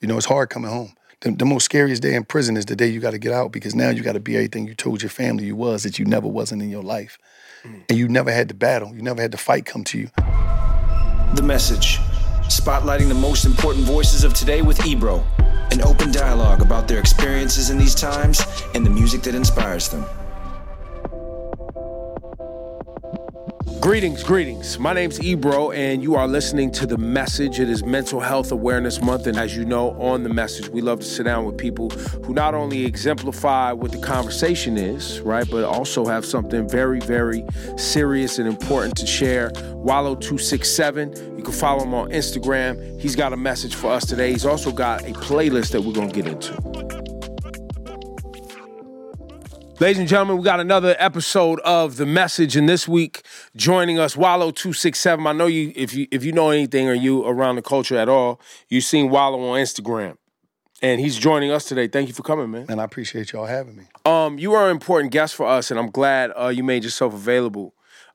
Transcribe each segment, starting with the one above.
You know, it's hard coming home. The, the most scariest day in prison is the day you got to get out because now you got to be everything you told your family you was that you never wasn't in your life. Mm. And you never had to battle. You never had to fight come to you. The message. Spotlighting the most important voices of today with Ebro. An open dialogue about their experiences in these times and the music that inspires them. Greetings, greetings. My name's Ebro, and you are listening to The Message. It is Mental Health Awareness Month, and as you know, on The Message, we love to sit down with people who not only exemplify what the conversation is, right, but also have something very, very serious and important to share. Wallo267, you can follow him on Instagram. He's got a message for us today. He's also got a playlist that we're going to get into. Ladies and gentlemen, we got another episode of The Message, and this week joining us, Wallo two six seven. I know you if you if you know anything or you around the culture at all, you've seen Wallo on Instagram, and he's joining us today. Thank you for coming, man. And I appreciate y'all having me. Um, you are an important guest for us, and I'm glad uh, you made yourself available.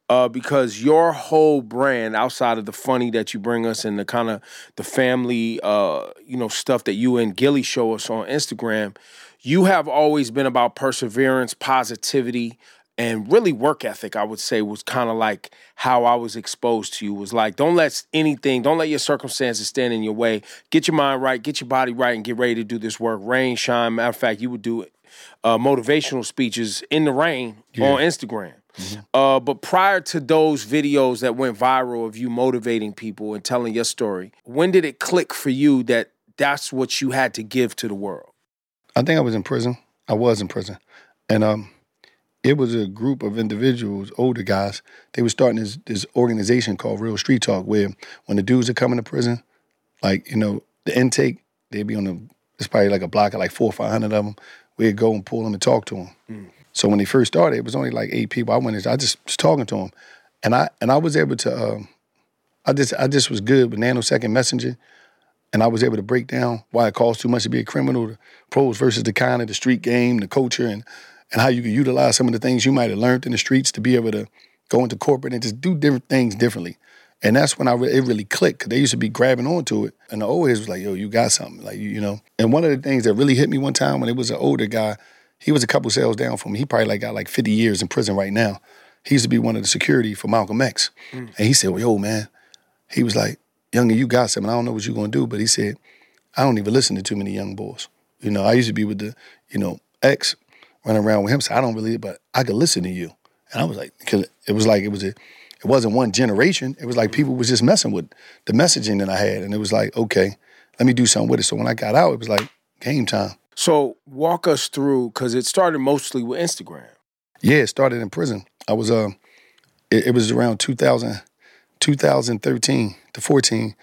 Uh, because your whole brand, outside of the funny that you bring us and the kind of the family, uh, you know, stuff that you and Gilly show us on Instagram, you have always been about perseverance, positivity, and really work ethic i would say was kind of like how i was exposed to you was like don't let anything don't let your circumstances stand in your way. Get your mind right get your body right and get ready to do this work. Rain shine. Matter of fact you would do uh, motivational speeches in the rain yeah. on instagram. Mm-hmm. uh, but prior to those videos that went viral of you motivating people and telling your story when did it click for you that that's what you had to give to the world I think I was in prison. I was in prison, and um, it was a group of individuals, older guys. They were starting this this organization called Real Street Talk, where when the dudes are coming to prison, like you know the intake, they'd be on the. It's probably like a block of like four or five hundred of them. We'd go and pull them and talk to them. Mm. So when they first started, it was only like eight people. I went, I just was talking to them, and I and I was able to. Um, I just I just was good with nanosecond messenger and I was able to break down why it costs too much to be a criminal, pros versus the kind of the street game, the culture, and and how you can utilize some of the things you might have learned in the streets to be able to go into corporate and just do different things differently. And that's when I re- it really clicked because they used to be grabbing onto it, and the old heads was like, "Yo, you got something," like you, you know. And one of the things that really hit me one time when it was an older guy, he was a couple cells down from me. He probably like got like 50 years in prison right now. He used to be one of the security for Malcolm X, mm. and he said, "Well, yo, man," he was like, younger, you got something. I don't know what you're gonna do. But he said, I don't even listen to too many young boys. You know, I used to be with the, you know, ex running around with him. So I don't really, but I could listen to you. And I was like, because it was like it was a, it wasn't one generation. It was like people was just messing with the messaging that I had, and it was like, okay, let me do something with it. So when I got out, it was like game time. So walk us through because it started mostly with Instagram. Yeah, it started in prison. I was uh, it, it was around 2000, 2013 to 14,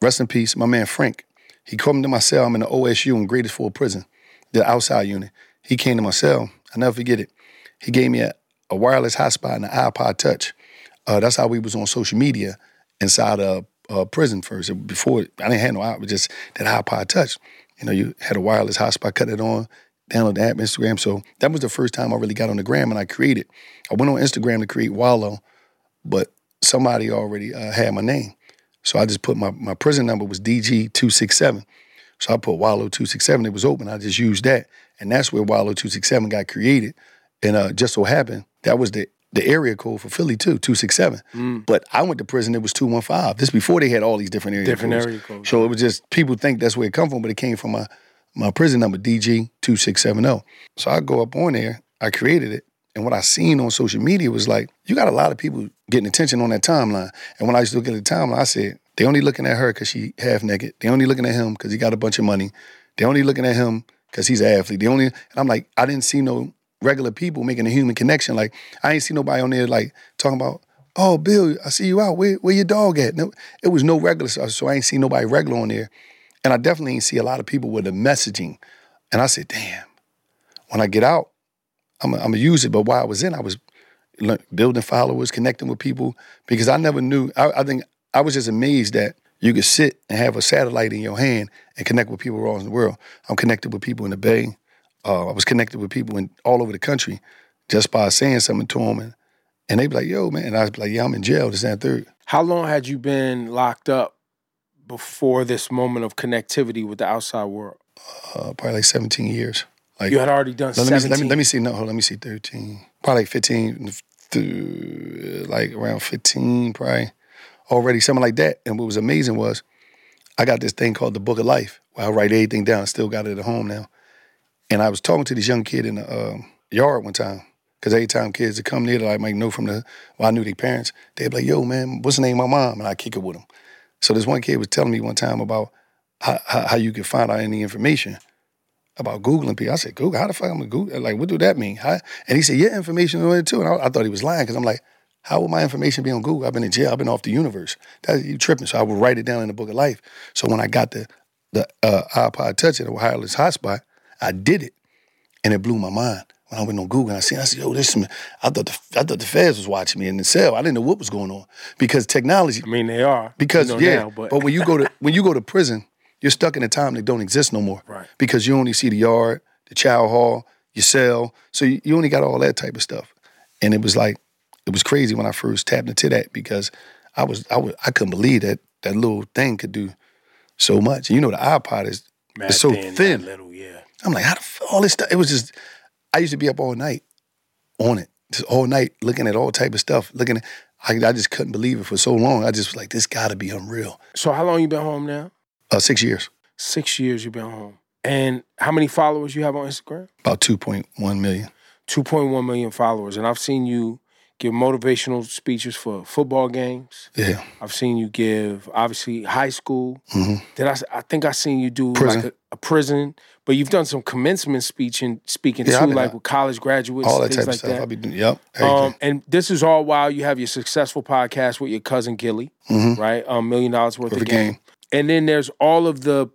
rest in peace, my man Frank. He came to my cell. I'm in the OSU in Graterford Prison, the outside unit. He came to my cell. I never forget it. He gave me a, a wireless hotspot and an iPod Touch. Uh, that's how we was on social media inside a, a prison first. Before I didn't have no iPod, just that iPod Touch. You know, you had a wireless hotspot, cut it on, download the app, Instagram. So that was the first time I really got on the gram and I created. I went on Instagram to create Wallo, but somebody already uh, had my name. So I just put my, my prison number was DG267. So I put Wallo 267. It was open. I just used that. And that's where Wallo 267 got created. And uh, just so happened, that was the the area code for Philly too, 267. Mm. But I went to prison, it was 215. This before they had all these different area different codes. area codes. So it was just, people think that's where it come from, but it came from my, my prison number, DG2670. So I go up on there, I created it, and what I seen on social media was like, you got a lot of people getting attention on that timeline. And when I used to look at the timeline, I said, they only looking at her because she half naked. They only looking at him because he got a bunch of money. They only looking at him because he's an athlete. They only, and I'm like, I didn't see no regular people making a human connection. Like, I ain't see nobody on there like talking about, oh, Bill, I see you out. Where, where your dog at? No, it was no regular stuff. So I ain't see nobody regular on there. And I definitely ain't see a lot of people with the messaging. And I said, damn, when I get out, I'm gonna use it. But while I was in, I was building followers, connecting with people because I never knew. I, I, think I was just amazed that you could sit and have a satellite in your hand and connect with people all over the world. I'm connected with people in the Bay. Uh, I was connected with people in all over the country just by saying something to them, and and they be like, "Yo, man," and I was like, "Yeah, I'm in jail." This and third. How long had you been locked up before this moment of connectivity with the outside world? Uh, probably like 17 years. Like You had already done let me, let me let me see. No, hold on, let me see. 13, probably like 15, through, like around 15, probably already something like that. And what was amazing was I got this thing called the Book of Life. Where I write everything down. I still got it at home now. And I was talking to this young kid in the um, yard one time. Because every time kids would come near, that I might know from the, well, I knew their parents, they'd be like, yo, man, what's the name of my mom? And I kick it with them. So this one kid was telling me one time about how, how, how you could find out any information about Googling people. I said, Google, how the fuck am I gonna Google? Like, what do that mean? How? And he said, your information is on it too. And I, I thought he was lying because I'm like, how would my information be on Google? I've been in jail. I've been off the universe. That you tripping. So I would write it down in the book of life. So when I got the the uh, iPod Touch and the wireless hotspot, I did it, and it blew my mind. When I went on Google and I seen, I said, "Yo, this some." I thought the I thought the feds was watching me in the cell. I didn't know what was going on because technology. I mean, they are. Because you know, yeah, now, but, but, when you go to when you go to prison, you're stuck in a time that don't exist no more. Right. Because you only see the yard, the chow hall, your cell. So you, you only got all that type of stuff. And it was like it was crazy when I first tapped into that because I was I was I couldn't believe that that little thing could do so much. And you know the iPod is mad it's so thin, thin. little, yeah. I'm like, how the f- all this stuff? It was just I used to be up all night on it, just all night looking at all type of stuff. Looking at I, I just couldn't believe it for so long. I just was like, this got to be unreal. So how long you been home now? Uh, six years, Six years you've been home. And how many followers you have on Instagram? about two point one million. 2.1 million followers. And I've seen you give motivational speeches for football games. Yeah, I've seen you give, obviously, high school. hmm Did I? I think I seen you do Prison. like a, a prison, but you've done some commencement speech and speaking Yeah, too, like with college graduates, all that things type like of stuff. that. I'll be doing. Yep. Um, and this is all while you have your successful podcast with your cousin Gilly, Mhm. right? Um, million dollars worth of game. game. And then there's all of the,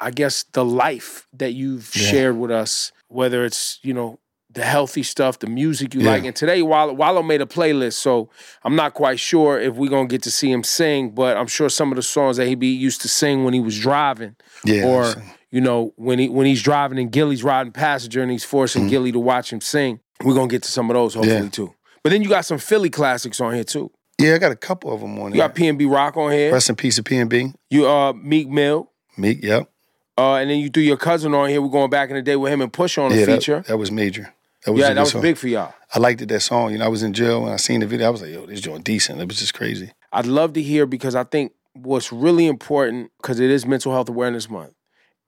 I guess, the life that you've Yeah. shared with us, whether it's, you know, the healthy stuff, the music you Yeah. like. And today, Wallo, Wallo made a playlist, so I'm not quite sure if we're going to get to see him sing, but I'm sure some of the songs that he be used to sing when he was driving Yeah. or you know when he when he's driving and Gilly's riding passenger and he's forcing Gilly to watch him sing. We're gonna get to some of those hopefully Mm-hmm. Yeah. too. But then you got some Philly classics on here too. Yeah, I got a couple of them on here. You there. got PNB Rock on here. Rest in peace of PNB. You uh Meek Mill. Meek. Yep. Uh, and then you threw your cousin on here. We're going back in the day with him and Push on a yeah, feature. That, that was major. That was yeah, that was song. big for y'all. I liked it that song. You know, I was in jail when I seen the video. I was like, yo, this joint decent. It was just crazy. I'd love to hear because I think what's really important, because it is Mental Health Awareness Month,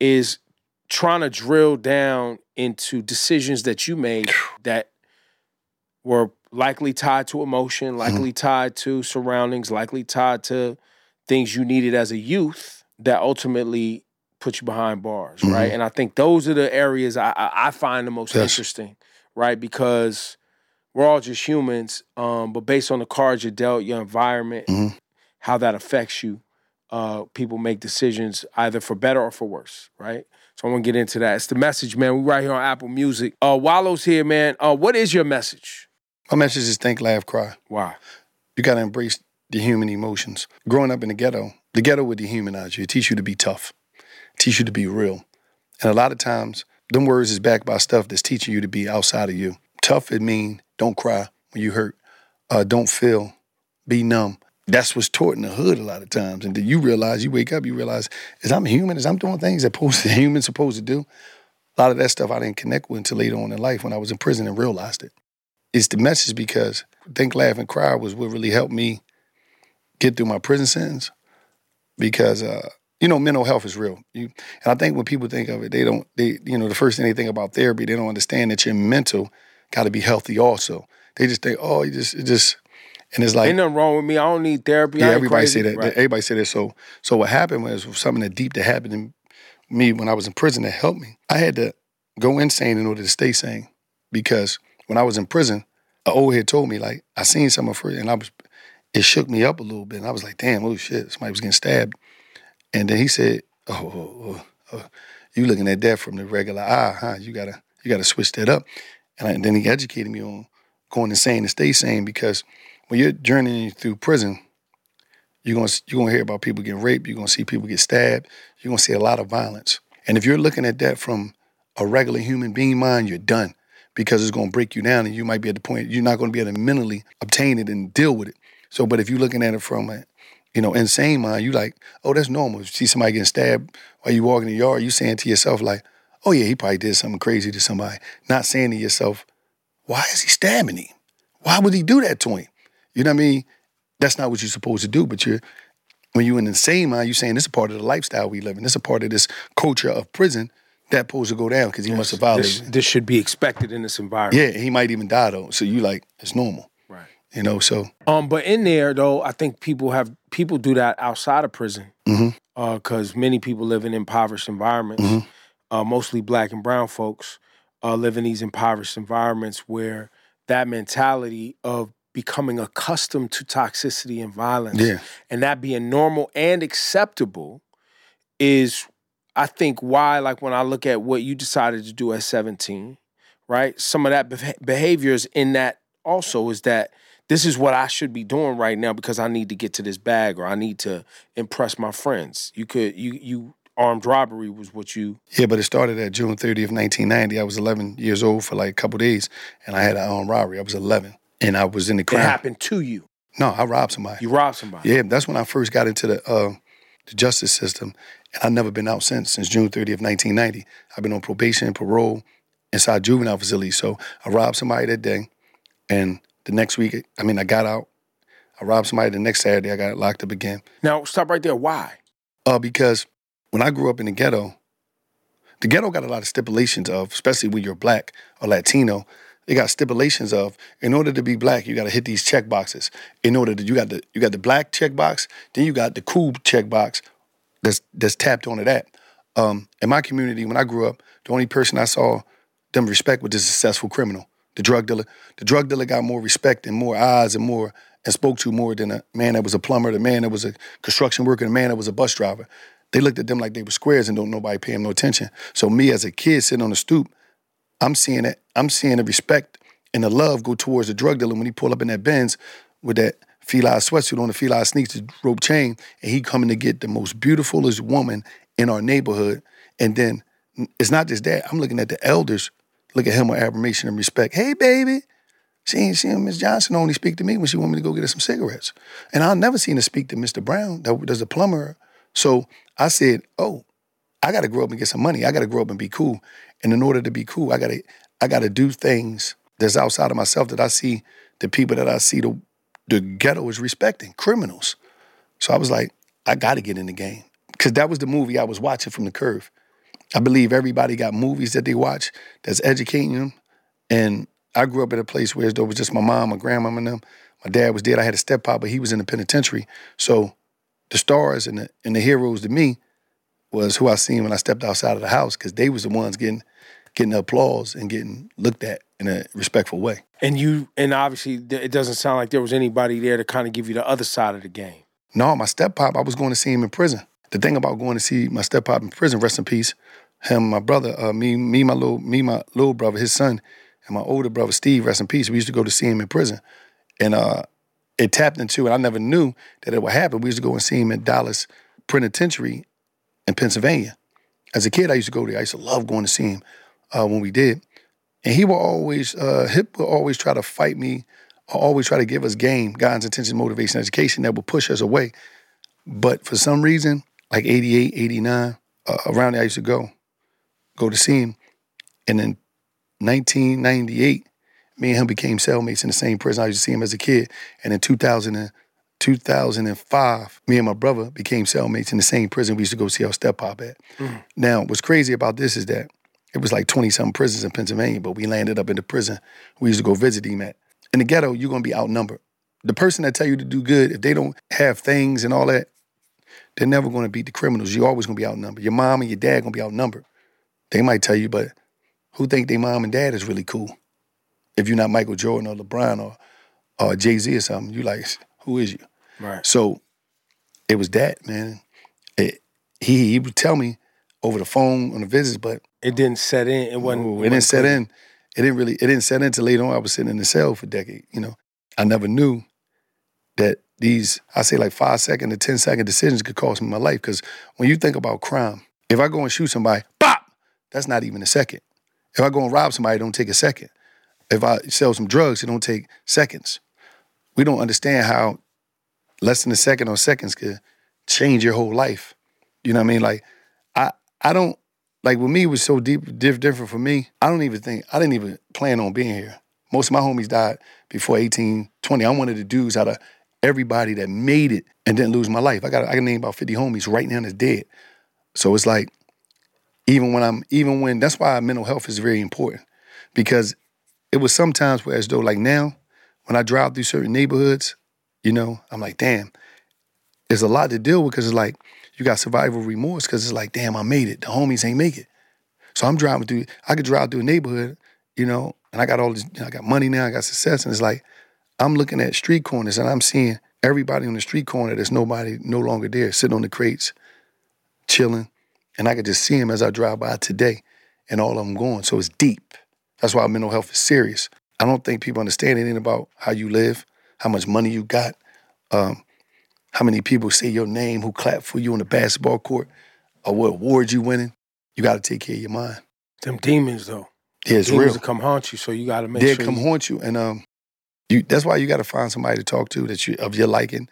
is trying to drill down into decisions that you made that were likely tied to emotion, likely tied to surroundings, likely tied to things you needed as a youth that ultimately put you behind bars, right? And I think those are the areas I, I, find the most Yes. interesting, right? Because we're all just humans, um, but based on the cards you're dealt, your environment, Mhm. how that affects you, uh, people make decisions either for better or for worse, right? So I want to get into that. It's the message, man. We're right here on Apple Music. Uh, Wallo's here, man. Uh, what is your message? My message is think, laugh, cry. Why? You got to embrace the human emotions. Growing up in the ghetto, the ghetto would dehumanize you. It teach you to be tough, teach you to be real. And a lot of times, them words is backed by stuff that's teaching you to be outside of you. Tough, it mean don't cry when you hurt. Uh, don't feel, be numb. That's what's taught in the hood a lot of times. And then you realize, you wake up, you realize, is I'm human? Is I'm doing things that supposed to, humans supposed to do? A lot of that stuff I didn't connect with until later on in life when I was in prison and realized it. It's the message because Think, Laugh, and Cry was what really helped me get through my prison sentence because uh, you know mental health is real. You, and I think when people think of it, they don't. They you know the first thing they think about therapy, they don't understand that your mental got to be healthy also. They just think, oh, you just it just, and it's like Ain't nothing wrong with me. I don't need therapy. Yeah, everybody crazy. say that. Right. Everybody say that. So so what happened was something that deep that happened in me when I was in prison that helped me. I had to go insane in order to stay sane because when I was in prison, an old head told me like I seen someone for and I was it shook me up a little bit and I was like, damn, oh shit, somebody was getting stabbed. And then he said, oh, oh, oh, oh, you looking at that from the regular eye, huh? You gotta you gotta switch that up. And, I, and then he educated me on going insane and stay sane because when you're journeying through prison, you're gonna you're gonna hear about people getting raped. You're gonna see people get stabbed. You're gonna see a lot of violence. And if you're looking at that from a regular human being mind, you're done because it's gonna break you down, and you might be at the point you're not gonna be able to mentally obtain it and deal with it. So, but if you're looking at it from a you know, insane mind, you like, oh, that's normal. You see somebody getting stabbed while you walk in the yard, you saying to yourself like, oh yeah, he probably did something crazy to somebody. Not saying to yourself, why is he stabbing him? Why would he do that to him? You know what I mean? That's not what you're supposed to do. But you're when you're in the same mind, you're saying this is a part of the lifestyle we live in. This is a part of this culture of prison that supposed to go down because he must have violated. This, this should be expected in this environment. Yeah, he might even die though. So you like it's normal. Right. You know, so Um, but in there though, I think people have people do that outside of prison because many people live in impoverished environments. Mhm. Uh, mostly black and brown folks uh, live in these impoverished environments where that mentality of becoming accustomed to toxicity and violence yeah, and that being normal and acceptable is I think why like when I look at what you decided to do at 17, right? Some of that beh- behaviors in that also is that this is what I should be doing right now because I need to get to this bag or I need to impress my friends. You could you you armed robbery was what you yeah. But it started at June 30th, 1990. I was 11 years old for like a couple days, and I had an armed robbery. I was 11, and I was in the it crime. happened to you. No, I robbed somebody. You robbed somebody. Yeah, that's when I first got into the uh, the justice system, and I've never been out since since June 30th, 1990. I've been on probation, parole, inside juvenile facilities. So I robbed somebody that day, and the next week, I mean, I got out. I robbed somebody the next Saturday. I got locked up again. Now stop right there. Why? Uh, because when I grew up in the ghetto, the ghetto got a lot of stipulations of, especially when you're black or Latino, they got stipulations of in order to be black, you got to hit these check boxes. In order to you got the you got the black check box, then you got the cool check box that's that's tapped onto that. Um, in my community, when I grew up, the only person I saw them respect was the successful criminal, the drug dealer. The drug dealer got more respect and more eyes and more and spoke to more than a man that was a plumber, the man that was a construction worker, the man that was a bus driver. They looked at them like they were squares and don't nobody pay them no attention. So me as a kid sitting on the stoop, I'm seeing it. I'm seeing the respect and the love go towards the drug dealer when he pull up in that Benz with that Fila sweatsuit on, the Fila sneaks, the rope chain, and he coming to get the most beautifulest woman in our neighborhood. And then it's not just that. I'm looking at the elders, look at him with admiration and respect. Hey, baby. She ain't seen Miss Johnson only speak to me when she want me to go get her some cigarettes. And I'll never seen her speak to Mr. Brown, that there's a plumber. So I said, oh, I gotta grow up and get some money. I gotta grow up and be cool. And in order to be cool, I gotta I gotta do things that's outside of myself that I see the people that I see the the ghetto is respecting, criminals. So I was like, I gotta get in the game. Cause that was the movie I was watching from the curve. I believe everybody got movies that they watch that's educating them. And I grew up in a place where it was just my mom, my grandmama, and them. My dad was dead. I had a step but he was in the penitentiary. So the stars and the and the heroes to me was who I seen when I stepped outside of the house because they was the ones getting getting the applause and getting looked at in a respectful way. And you and obviously it doesn't sound like there was anybody there to kind of give you the other side of the game. No, my step pop, I was going to see him in prison. The thing about going to see my step pop in prison, rest in peace, him, my brother, uh, me, me, my little, me, my little brother, his son, and my older brother Steve, rest in peace. We used to go to see him in prison, and uh, it tapped into, and I never knew that it would happen. We used to go and see him at Dallas Penitentiary in Pennsylvania. As a kid, I used to go there. I used to love going to see him uh, when we did, and he will always, uh, Hip will always try to fight me, always try to give us game, guidance, intention, motivation, education that will push us away. But for some reason, like 88, 89, uh, around there I used to go, go to see him. And in 1998, me and him became cellmates in the same prison. I used to see him as a kid. And in 2000 and, 2005, me and my brother became cellmates in the same prison. We used to go see our step pop at. Mm. Now, what's crazy about this is that it was like 20 something prisons in Pennsylvania, but we landed up in the prison we used to go visit him at. In the ghetto, you're gonna be outnumbered. The person that tell you to do good, if they don't have things and all that, they're never gonna beat the criminals. You're always gonna be outnumbered. Your mom and your dad gonna be outnumbered. They might tell you, but who think their mom and dad is really cool? If you're not Michael Jordan or LeBron or or Jay Z or something, you like, who is you? Right. So it was that, man. It, he he would tell me over the phone on the visits, but It didn't set in. It wasn't. Ooh, it didn't set in. It didn't really. It didn't set in until later on. I was sitting in the cell for a decade. You know, I never knew that these I say like five second to 10 second decisions could cost me my life. Because when you think about crime, if I go and shoot somebody, pop, that's not even a second. If I go and rob somebody, it don't take a second. If I sell some drugs, it don't take seconds. We don't understand how less than a second or seconds could change your whole life. You know what I mean? Like I I don't like with me it was so deep diff, different for me. I don't even think I didn't even plan on being here. Most of my homies died before 18, 20. I'm one of the dudes out of everybody that made it and didn't lose my life. I got I can name about 50 homies right now that's dead. So it's like even when I'm even when that's why mental health is very important because it was sometimes where as though like now when I drive through certain neighborhoods, you know, I'm like, damn, there's a lot to deal with because it's like you got survival remorse because it's like, damn, I made it. The homies ain't make it. So I'm driving through. I could drive through a neighborhood, you know, and I got all this. You know, I got money now. I got success, and it's like I'm looking at street corners and I'm seeing everybody on the street corner. There's nobody no longer there, sitting on the crates, chilling, and I could just see them as I drive by today, and all of them going. So it's deep. That's why mental health is serious. I don't think people understand anything about how you live, how much money you got, um, how many people say your name, who clap for you on the basketball court, or what awards you winning. You got to take care of your mind. Them demons though. Yeah, it's demons real. come haunt you, so you got to make sure. They'll sure. come you- haunt you, and um, you. That's why you got to find somebody to talk to that you of your liking.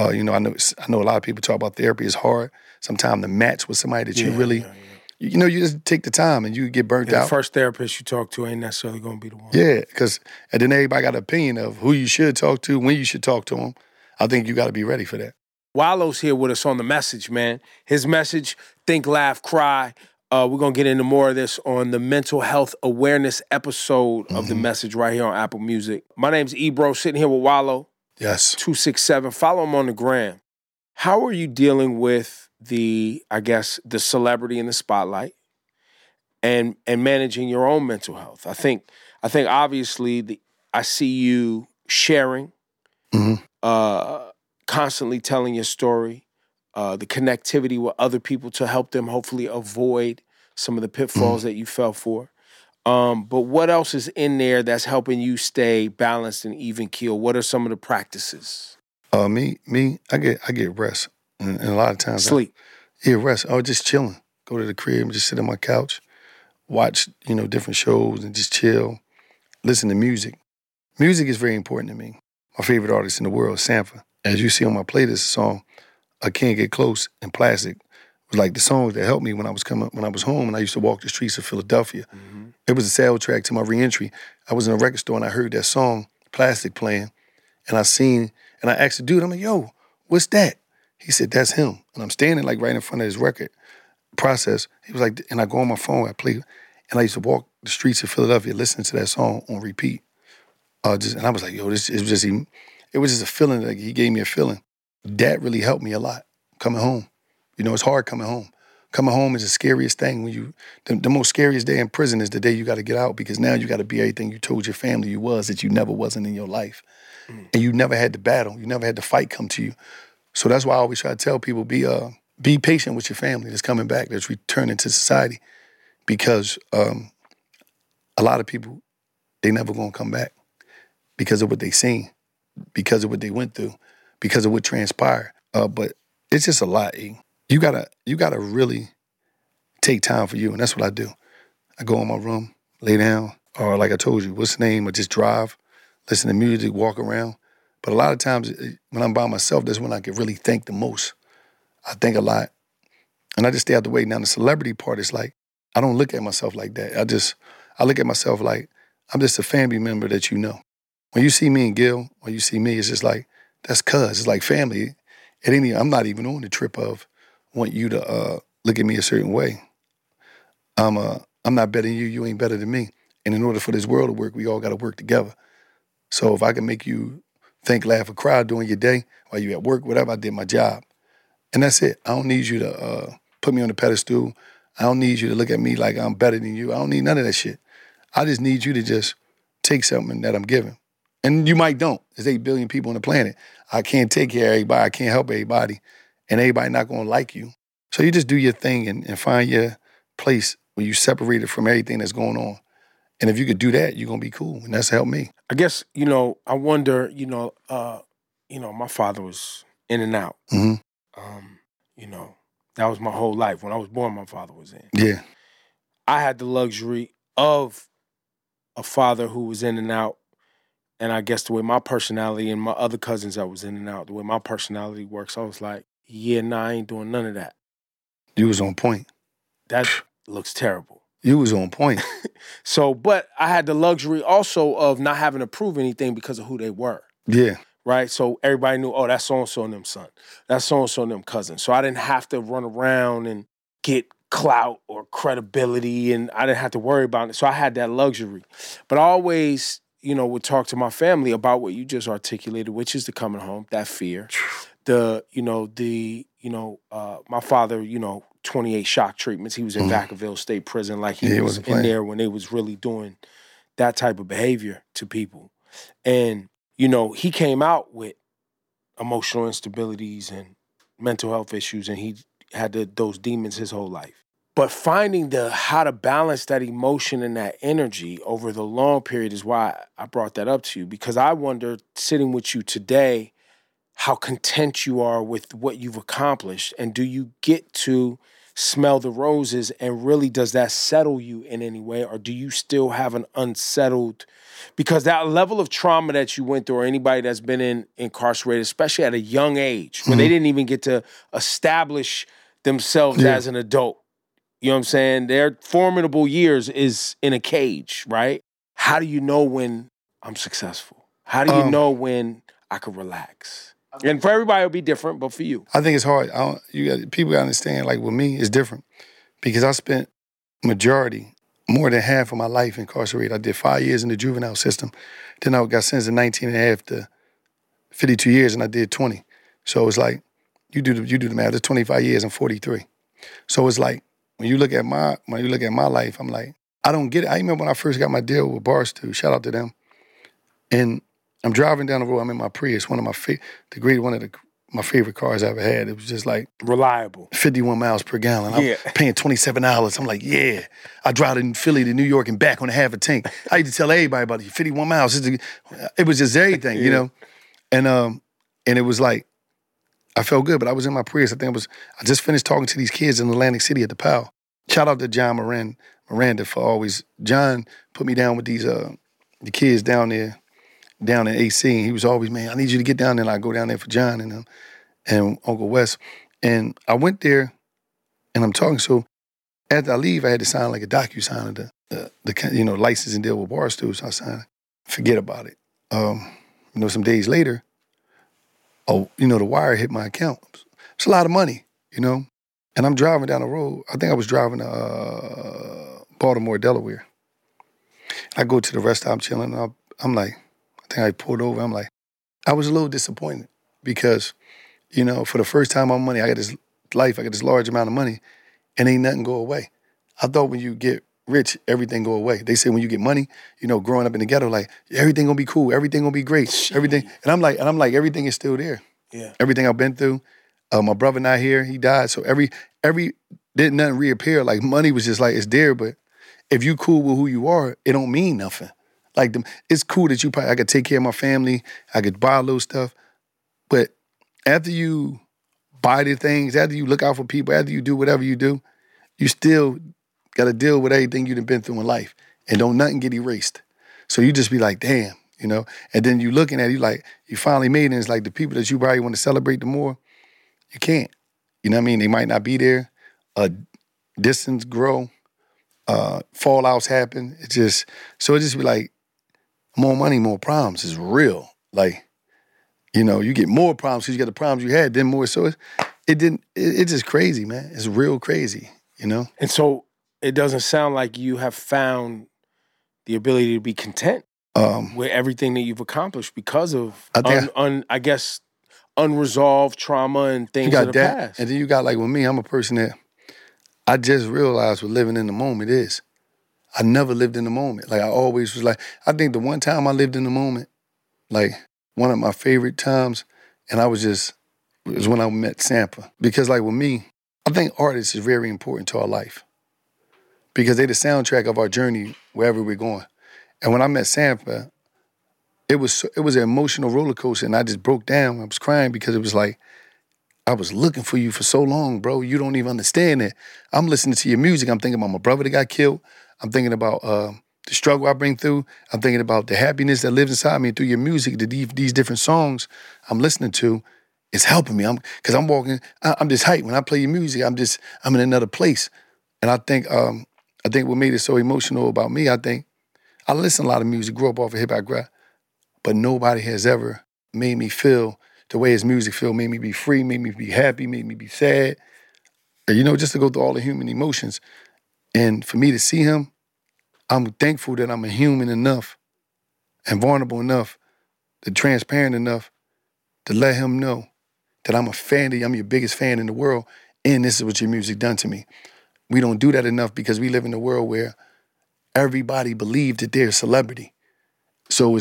Uh, you know, I know I know a lot of people talk about therapy is hard. Sometimes to match with somebody that you really, yeah, yeah. You, know, you just take the time and you get burnt And the out. first therapist you talk to ain't necessarily going to be the one. Yeah, because and then everybody got an opinion of who you should talk to, when you should talk to them. I think you got to be ready for that. Wallo's here with us on the message, man. His message, think, laugh, cry. Uh, we're gonna get into more of this on the mental health awareness episode of Mm-hmm. the message right here on Apple Music. My name's Ebro, sitting here with Wallo, Yes. 267. Follow him on the gram. How are you dealing with the, I guess, the celebrity in the spotlight and and managing your own mental health? I think I think obviously the I see you sharing Mhm. uh, constantly telling your story, uh, the connectivity with other people to help them hopefully avoid some of the pitfalls that you fell for. Um, but what else is in there that's helping you stay balanced and even keel? What are some of the practices? Uh, me, me, I get, I get rest, and, and a lot of times, I- Sleep. yeah, rest. I was just chilling. Go to the crib and just sit on my couch, watch, you know, different shows and just chill, listen to music. Music is very important to me. My favorite artist in the world Sampha. As you see on my playlist song, I Can't Get Close and Plastic was like the songs that helped me when I was coming when I was home and I used to walk the streets of Philadelphia. Mm-hmm. It was a soundtrack to my reentry. I was in a record store and I heard that song, Plastic, playing, and I seen and I asked the dude, I'm like, yo, what's that? He said, that's him. And I'm standing like right in front of his record process. He was like, and I go on my phone, I play, and I used to walk the streets of Philadelphia listening to that song on repeat. Uh, just and I was like, yo, this it was just he, it was just a feeling. Like he gave me a feeling. That really helped me a lot coming home. You know, it's hard coming home. Coming home is the scariest thing when you. The, the most scariest day in prison is the day you got to get out because now you got to be everything you told your family you was that you never wasn't in your life, and you never had to battle. You never had the fight come to you. So that's why I always try to tell people be uh be patient with your family that's coming back that's returning to society, because um, a lot of people they never gonna come back because of what they seen, because of what they went through, because of what transpired. Uh, but it's just a lot. E. You gotta you gotta really take time for you, and that's what I do. I go in my room, lay down, or like I told you, what's the name? Or just drive, listen to music, walk around. But a lot of times eh, when I'm by myself, that's when I can really think the most. I think a lot, and I just stay out the way. Now the celebrity part is like I don't look at myself like that. I just I look at myself like I'm just a family member that you know. When you see me and Gil, when you see me, it's just like that's cuz. It's like family. Ain't. even- I'm not even on the trip of want you to uh, look at me a certain way. I'm uh, I'm not better than you. You ain't better than me. And in order for this world to work, we all got to work together. So if I can make you think, laugh, or cry during your day while you at work, whatever, I did my job. And that's it. I don't need you to uh, put me on a pedestal. I don't need you to look at me like I'm better than you. I don't need none of that shit. I just need you to just take something that I'm giving. And you might don't. There's 8 billion people on the planet. I can't take care of everybody. I can't help everybody. And everybody not going to like you. So you just do your thing and, and find your place where you separate it from everything that's going on. And if you could do that, you're going to be cool. And that's helped me. I guess you know. I wonder. You know. Uh, you know. My father was in and out. hmm Um, you know. That was my whole life. When I was born, my father was in. Yeah. I had the luxury of a father who was in and out and I guess the way my personality and my other cousins that was in and out, the way my personality works, I was like, yeah, nah, I ain't doing none of that. You was on point. That looks terrible. You was on point. So, but I had the luxury also of not having to prove anything because of who they were. yeah. right? So everybody knew, oh, that's so and so and them son. That's so and so and them cousin. So I didn't have to run around and get clout or credibility, and I didn't have to worry about it. So I had that luxury. But I always, you know, would talk to my family about what you just articulated, which is the coming home, that fear, the, you know, the, you know, uh, my father, you know, 28 shock treatments. He was in mm. Vacaville State Prison, like he. Yeah, was in playing. there when they was really doing that type of behavior to people. And, you know, he came out with emotional instabilities and mental health issues, and he had the, those demons his whole life. But finding the how to balance that emotion and that energy over the long period is why I brought that up to you because I wonder, sitting with you today, how content you are with what you've accomplished, and do you get to smell the roses, and really does that settle you in any way, or do you still have an unsettled? Because that level of trauma that you went through, or anybody that's been in incarcerated, especially at a young age, when they didn't even get to establish themselves Yeah. as an adult. You know what I'm saying? Their formidable years is in a cage, right? How do you know when I'm successful? How do you Um, know when I could relax? And for everybody, it'll be different, but for you, I think it's hard. I don't, you got people gotta understand. Like with me, it's different because I spent majority, more than half of my life incarcerated. I did five years in the juvenile system. Then I got sentenced to 19 and a half to 52 years, and I did 20. So it's like you do the you do the math. It's 25 years and 43. So it's like when you look at my when you look at my life, I'm like I don't get it. I remember when I first got my deal with Barstool. Shout out to them. And I'm driving down the road. I'm in my Prius, one of my fa- the great one of the my favorite cars I ever had. It was just like reliable. 51 miles per gallon. I'm Yeah. paying $27. I'm like, yeah. I drive in Philly to New York and back on a half a tank. I used to tell everybody about it. 51 miles. It was just everything, you know? And um, and it was like, I felt good, but I was in my Prius. I think it was, I just finished talking to these kids in Atlantic City at the PAL. Shout out to John Moran, Miranda for always, John put me down with these, uh, the kids down there, down in AC. And he was always, man, I need you to get down there. And I go down there for John and, um, and Uncle Wes. And I went there and I'm talking. So after I leave, I had to sign like a docu sign of the, the, the you know licensing deal with Barstool. So I signed. Forget about it. Um, you know, some days later, oh, you know, the wire hit my account. It's a lot of money, you know. And I'm driving down the road. I think I was driving to uh, Baltimore, Delaware. I go to the rest stop, chilling. I'm like, I think I pulled over. I'm like, I was a little disappointed because, you know, for the first time on money, I got this life, I got this large amount of money, and ain't nothing go away. I thought when you get rich, everything go away. They say when you get money, you know, growing up in the ghetto, like everything gonna be cool, everything gonna be great, everything. And I'm like, and I'm like, everything is still there. Yeah. Everything I've been through. Uh, my brother not here, he died. So every every didn't nothing reappear. Like money was just like it's there, but if you cool with who you are, it don't mean nothing. Like them, it's cool that you probably I could take care of my family, I could buy a little stuff, but after you buy the things, after you look out for people, after you do whatever you do, you still got to deal with everything you've been through in life, and don't nothing get erased. So you just be like, damn, you know. And then you looking at it, you like you finally made it. And it's like the people that you probably want to celebrate the more, you can't. You know what I mean? They might not be there. Uh, distance grow. Uh, fallouts happen. It just so it just be like more money, more problems is real. Like you know, you get more problems because you got the problems you had, then more. So it, it didn't. It, it's just crazy, man. It's real crazy. You know. And so it doesn't sound like you have found the ability to be content Um, with everything that you've accomplished because of, I un, un, I guess, unresolved trauma and things you of got the that, past. and then you got like with me, I'm a person that I just realized what living in the moment is. I never lived in the moment. Like I always was like, I think the one time I lived in the moment, like one of my favorite times, and I was just was when I met Sampha. Because like with me, I think artists is very important to our life. Because they the soundtrack of our journey wherever we're going. And when I met Sampha, it was it was an emotional roller coaster, and I just broke down. I was crying because it was like I was looking for you for so long, bro. You don't even understand it. I'm listening to your music. I'm thinking about my brother that got killed. I'm thinking about uh, the struggle I bring through. I'm thinking about the happiness that lives inside me through your music, the, these different songs I'm listening to. It's helping me. I'm because I'm walking. I, am just hyped when I play your music. I'm just I'm in another place, and I think um I think what made it so emotional about me. I think I listen a lot of music, grew up off of hip hop but nobody has ever made me feel the way his music feel. Made me be free. Made me be happy. Made me be sad. You know, just to go through all the human emotions, and for me to see him, I'm thankful that I'm a human enough and vulnerable enough, to transparent enough to let him know that I'm a fan of you, I'm your biggest fan in the world, and this is what your music done to me. We don't do that enough because we live in a world where everybody believes that they're a celebrity. So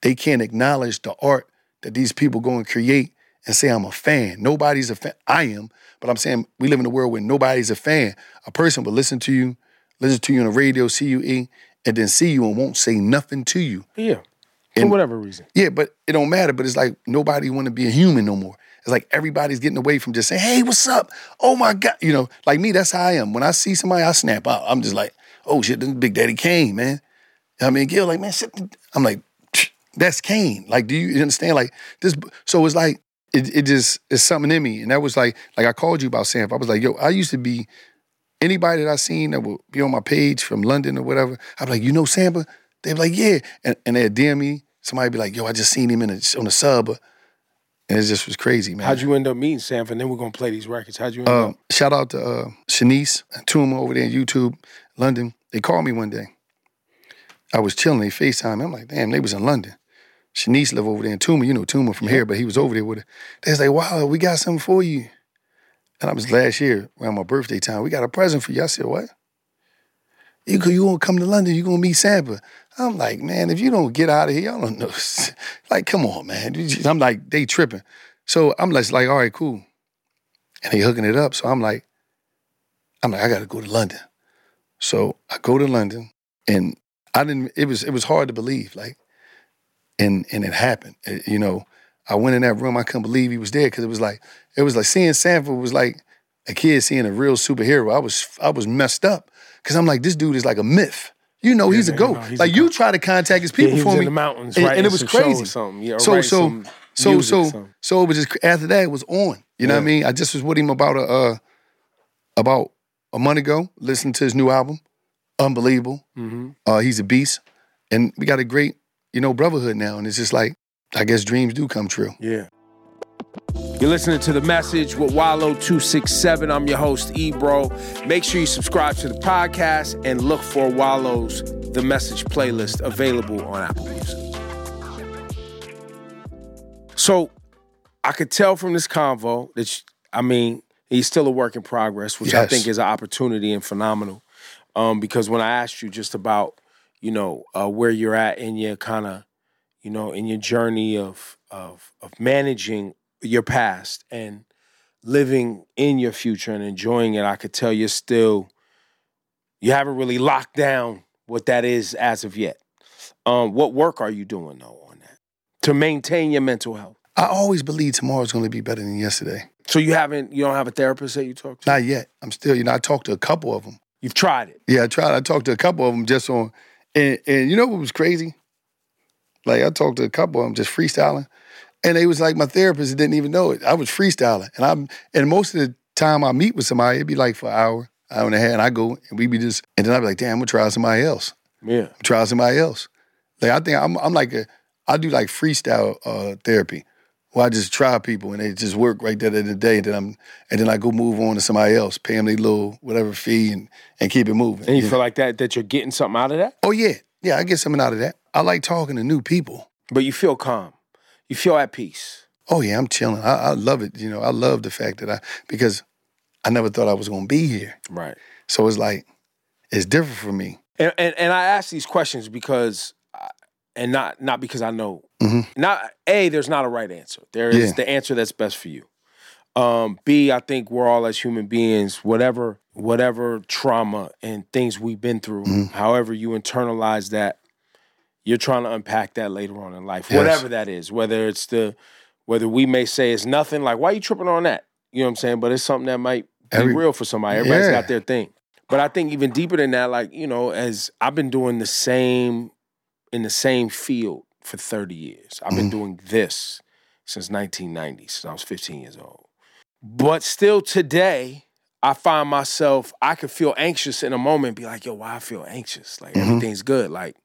they can't acknowledge the art that these people go and create and say, I'm a fan. Nobody's a fan. I am, but I'm saying we live in a world where nobody's a fan. A person will listen to you, listen to you on the radio, see you eat, and then see you and won't say nothing to you. Yeah. For and, whatever reason. Yeah, but it don't matter. But it's like nobody want to be a human no more. It's like everybody's getting away from just saying, "Hey, what's up? Oh my god!" You know, like me. That's how I am. When I see somebody, I snap out. I'm just like, "Oh shit, this Big Daddy Kane, man." I mean, Gil, like, man, shit. I'm like, that's Kane. Like, do you understand? Like this. So it's like it, it just it's something in me, and that was like, like I called you about Sam. I was like, yo, I used to be anybody that I seen that would be on my page from London or whatever. I'd be like, you know Sampha? They'd be like, yeah, and, and they'd DM me. Somebody be like, yo, I just seen him in a, on a sub. And it just was crazy, man. How'd you end up meeting Sam? And then we're gonna play these records. How'd you end uh, up? Shout out to uh, Shanice and Tuma over there in YouTube, London. They called me one day. I was chilling. They FaceTime. I'm like, damn, they was in London. Shanice live over there in Tuma. You know Tuma from here, but he was over there with her. They was like, wow, we got something for you. And I was last year around my birthday time. We got a present for you. I said, what? You, you gonna come to London? You gonna meet Sampha? I'm like, man, if you don't get out of here, I don't know. like, come on, man. I'm like, they tripping. So I'm just like, all right, cool. And they hooking it up. So I'm like, I'm like, I gotta go to London. So I go to London and I didn't, it was it was hard to believe. Like, and and it happened. It, you know, I went in that room, I couldn't believe he was there because it was like, it was like seeing Sampha was like a kid seeing a real superhero. I was I was messed up. Cause I'm like, this dude is like a myth. You know, yeah, he's a goat. he's like a you try to contact his people yeah, for me, the mountains, and, right? and it was crazy. Yeah, so so so so so it was just after that it was on. You know what I mean? I just was with him about a uh, about a month ago. Listening to his new album, unbelievable. Mm-hmm. Uh, he's a beast, and we got a great you know brotherhood now. And it's just like I guess dreams do come true. Yeah. You're listening to The Message with Wallo267. I'm your host, Ebro. Make sure you subscribe to the podcast and look for Wallo's The Message playlist available on Apple Music. So I could tell from this convo that, I mean, he's still a work in progress, which yes. I think is an opportunity and phenomenal. Um, because when I asked you just about, you know, uh, where you're at in your kind of, you know, in your journey of of of managing your past and living in your future and enjoying it, I could tell you're still you haven't really locked down what that is as of yet. Um, what work are you doing though on that to maintain your mental health? I always believe tomorrow's going to be better than yesterday. So you haven't, you don't have a therapist that you talk to? Not yet. I'm still, you know, I talked to a couple of them. You've tried it? Yeah, I tried. I talked to a couple of them just on, and and you know what was crazy? Like I talked to a couple of them just freestyling. And they was like my therapist didn't even know it. I was freestyling. And I'm and most of the time I meet with somebody, it'd be like for an hour, hour and a half, and I go and we'd be just and then I'd be like, damn, I'm gonna try somebody else. Yeah. Try somebody else. Like I think I'm I'm like a I do like freestyle uh, therapy. Where I just try people and they just work right there in the day. And then I'm and then I go move on to somebody else, pay them their little whatever fee and and keep it moving. And you, feel like that that you're getting something out of that? Oh yeah. Yeah, I get something out of that. I like talking to new people. But you feel calm you feel at peace. Oh yeah, I'm chilling. I, I, love it. You know, I love the fact that I because I never thought I was going to be here. Right. So it's like it's different for me. And and, and I ask these questions because, and not not because I know. Mm-hmm. Not a there's not a right answer. There is yeah. the answer that's best for you. Um, B I think we're all as human beings, whatever whatever trauma and things we've been through, mm-hmm. however you internalize that you're trying to unpack that later on in life, yes. whatever that is. Whether it's the, whether we may say it's nothing, like why are you tripping on that? You know what I'm saying? But it's something that might be Every, real for somebody. Everybody's yeah. got their thing. But I think even deeper than that, like, you know, as I've been doing the same in the same field for 30 years. I've been mm. doing this since 1990, since I was 15 years old. But still today, I find myself, I could feel anxious in a moment, be like, yo, why I feel anxious? Like mm-hmm. everything's good. Like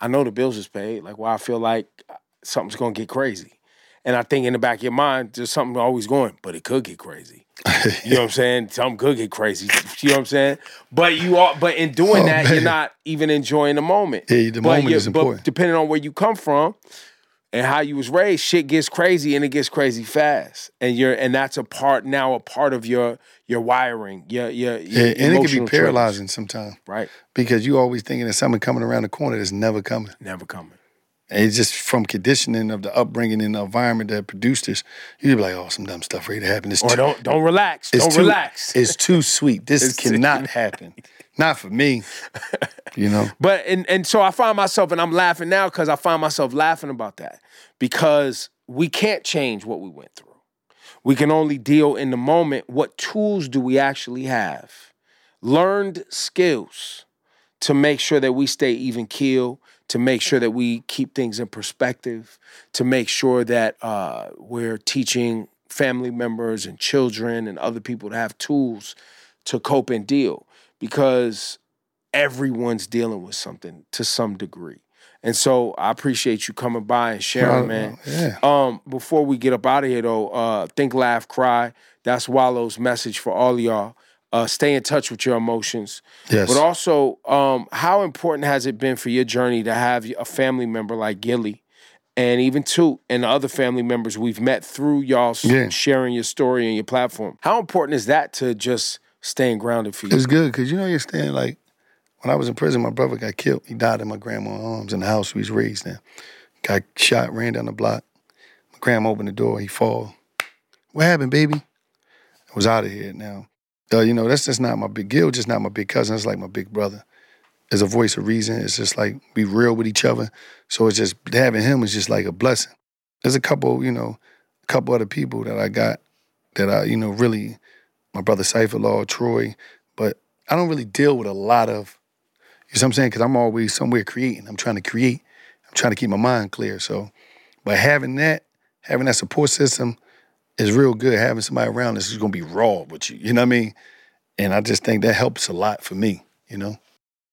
I know the bills is paid. Like why I feel like uh, something's gonna get crazy. And I think in the back of your mind, there's something always going, but it could get crazy. You know what I'm saying? Something could get crazy. You know what I'm saying? But you are but in doing Oh, that, man. you're not even enjoying the moment. Yeah, the But moment is important. But depending on where you come from and how you was raised, shit gets crazy and it gets crazy fast. And you're and that's a part now a part of your your wiring, your your, your Yeah, and it can be paralyzing sometimes right? because you always thinking that something coming around the corner that's never coming. Never coming. And it's just from conditioning of the upbringing and the environment that produced this. You'd be like, oh, some dumb stuff ready to happen. It's Or too, don't don't relax. it's Don't too, relax. It's too sweet. This It's too- cannot happen. Not for me. You know. But and and so I find myself and I'm laughing now because I find myself laughing about that because we can't change what we went through. We can only deal in the moment. What tools do we actually have? Learned skills to make sure that we stay even keel, to make sure that we keep things in perspective, to make sure that uh, we're teaching family members and children and other people to have tools to cope and deal because everyone's dealing with something to some degree. And so I appreciate you coming by and sharing, man. Yeah. Um, before we get up out of here though, uh, think, laugh, cry. That's Wallo's message for all of y'all. Uh, stay in touch with your emotions. Yes. But also, um, how important has it been for your journey to have a family member like Gillie, and even two and the other family members we've met through y'all Yeah. sharing your story and your platform? How important is that to just staying grounded for you? It's good because you know you're staying like when I was in prison, my brother got killed. He died in my grandma's arms in the house we was raised in. Got shot, ran down the block. My grandma opened the door. He fall. What happened, baby? I was out of here now. Uh, you know that's just not my big Gil, just not my big cousin. It's like my big brother. It's a voice of reason, it's just like be real with each other. So it's just having him is just like a blessing. There's a couple, you know, a couple other people that I got that I, you know, really my brother Cypher Law, Troy, but I don't really deal with a lot of, you know what I'm saying? Because I'm always somewhere creating. I'm trying to create. I'm trying to keep my mind clear. So, but having that, having that support system is real good. Having somebody around that's just gonna be raw with you. You know what I mean? And I just think that helps a lot for me. You know?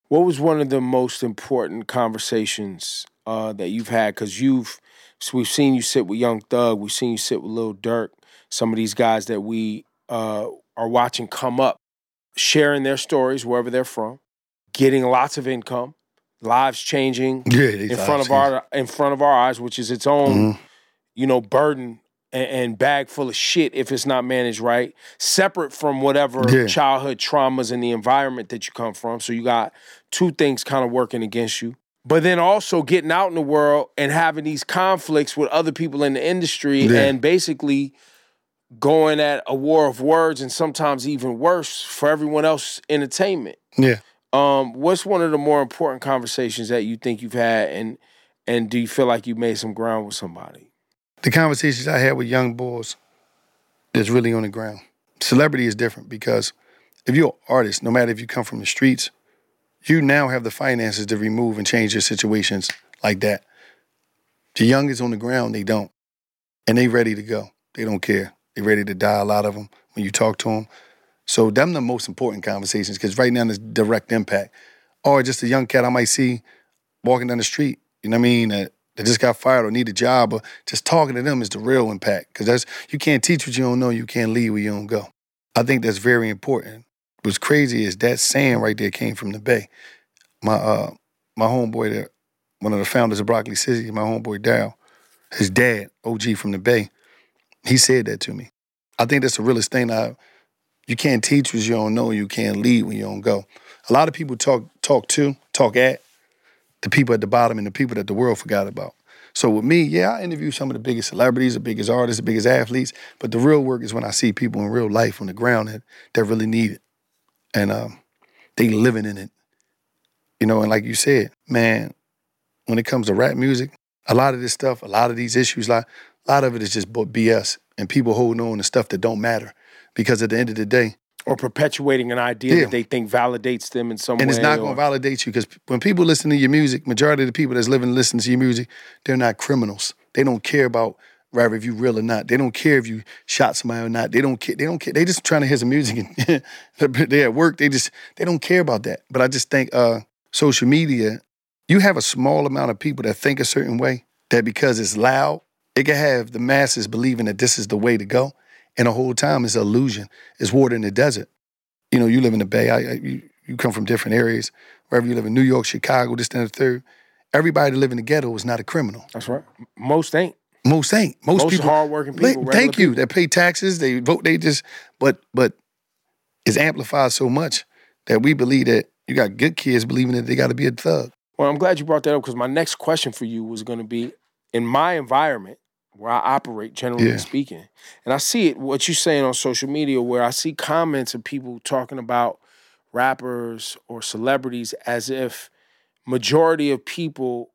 What was one of the most important conversations uh, that you've had? Because you've, so we've seen you sit with Young Thug, we've seen you sit with Lil Durk, some of these guys that we uh, are watching come up, sharing their stories wherever they're from, getting lots of income, lives changing Yeah. in front of our in front of our eyes, which is its own, Mhm. you know, burden and, and bag full of shit if it's not managed right. Separate from whatever Yeah. childhood traumas and the environment that you come from. So you got two things kind of working against you. But then also getting out in the world and having these conflicts with other people in the industry Yeah. and basically going at a war of words and sometimes even worse for everyone else entertainment. Yeah. Um, what's one of the more important conversations that you think you've had, and and do you feel like you made some ground with somebody? The conversations I had with young boys is really on the ground. Celebrity is different because if you're an artist, no matter if you come from the streets, you now have the finances to remove and change your situations like that. The youngest on the ground, they don't. And they ready to go. They don't care. They ready to die, a lot of them, when you talk to them. So them the most important conversations because right now there's direct impact. Or just a young cat I might see walking down the street, you know what I mean, that just got fired or need a job, or just talking to them is the real impact. Because that's you can't teach what you don't know, you can't lead where you don't go. I think that's very important. What's crazy is that saying right there came from the Bay. My uh my homeboy there, one of the founders of Broccoli City, my homeboy Dow, his dad, OG from the Bay, he said that to me. I think that's the realest thing. I, you can't teach what you don't know, you can't lead when you don't go. A lot of people talk talk to, talk at the people at the bottom and the people that the world forgot about. So with me, yeah, I interview some of the biggest celebrities, the biggest artists, the biggest athletes, but the real work is when I see people in real life on the ground that, that really need it. And um, they living in it. You know, and like you said, man, when it comes to rap music, a lot of this stuff, a lot of these issues, like a lot of it is just BS and people holding on to stuff that don't matter. Because at the end of the day, or perpetuating an idea Yeah. that they think validates them in some and way. And it's not or- going to validate you because when people listen to your music, majority of the people that's living and listen to your music, they're not criminals. They don't care about rather if you real or not. They don't care if you shot somebody or not. They don't care. They don't care. They just trying to hear some music and they at work. They just they don't care about that. But I just think uh, social media, you have a small amount of people that think a certain way that because it's loud, it can have the masses believing that this is the way to go, and the whole time it's an illusion. It's water in the desert you know, you live in the Bay. I, I, you, you come from different areas. Wherever you live in New York, Chicago, this, that, and the third. Everybody that live in the ghetto is not a criminal. That's right. Most ain't. Most ain't. Most, Most people. hardworking people. thank you. They pay taxes. They vote. They just. But but it's amplified so much that we believe that you got good kids believing that they got to be a thug. Well, I'm glad you brought that up because my next question for you was going to be in my environment where I operate, generally Yeah. speaking, and I see it, what you're saying on social media, where I see comments of people talking about rappers or celebrities as if majority of people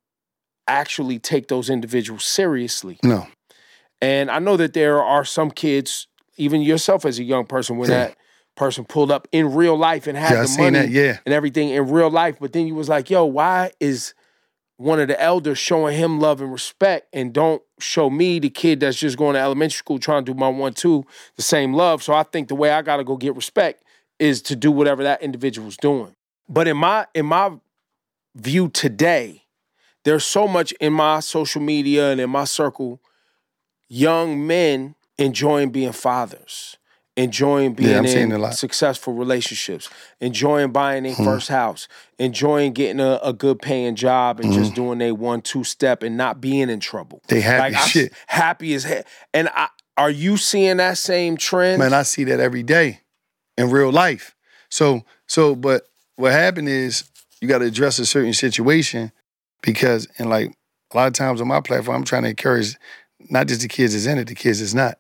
actually take those individuals seriously. No. And I know that there are some kids, even yourself as a young person, when Yeah. that person pulled up in real life and had Yeah, the money that. Yeah. and everything in real life, but then you was like, yo, why is one of the elders showing him love and respect and don't show me the kid that's just going to elementary school trying to do my one two the same love. So I think the way I gotta go get respect is to do whatever that individual's doing. But in my in my view today, there's so much in my social media and in my circle, young men enjoying being fathers, enjoying being I'm in successful relationships, enjoying buying Hmm. first house, enjoying getting a, a good paying job and Hmm. just doing a one two step and not being in trouble. They happy like, I'm shit. happy as hell. And I, are you seeing that same trend? Man, I see that every day in real life. So, so, but what happened is you got to address a certain situation because, and like a lot of times on my platform, I'm trying to encourage not just the kids that's in it, the kids that's not,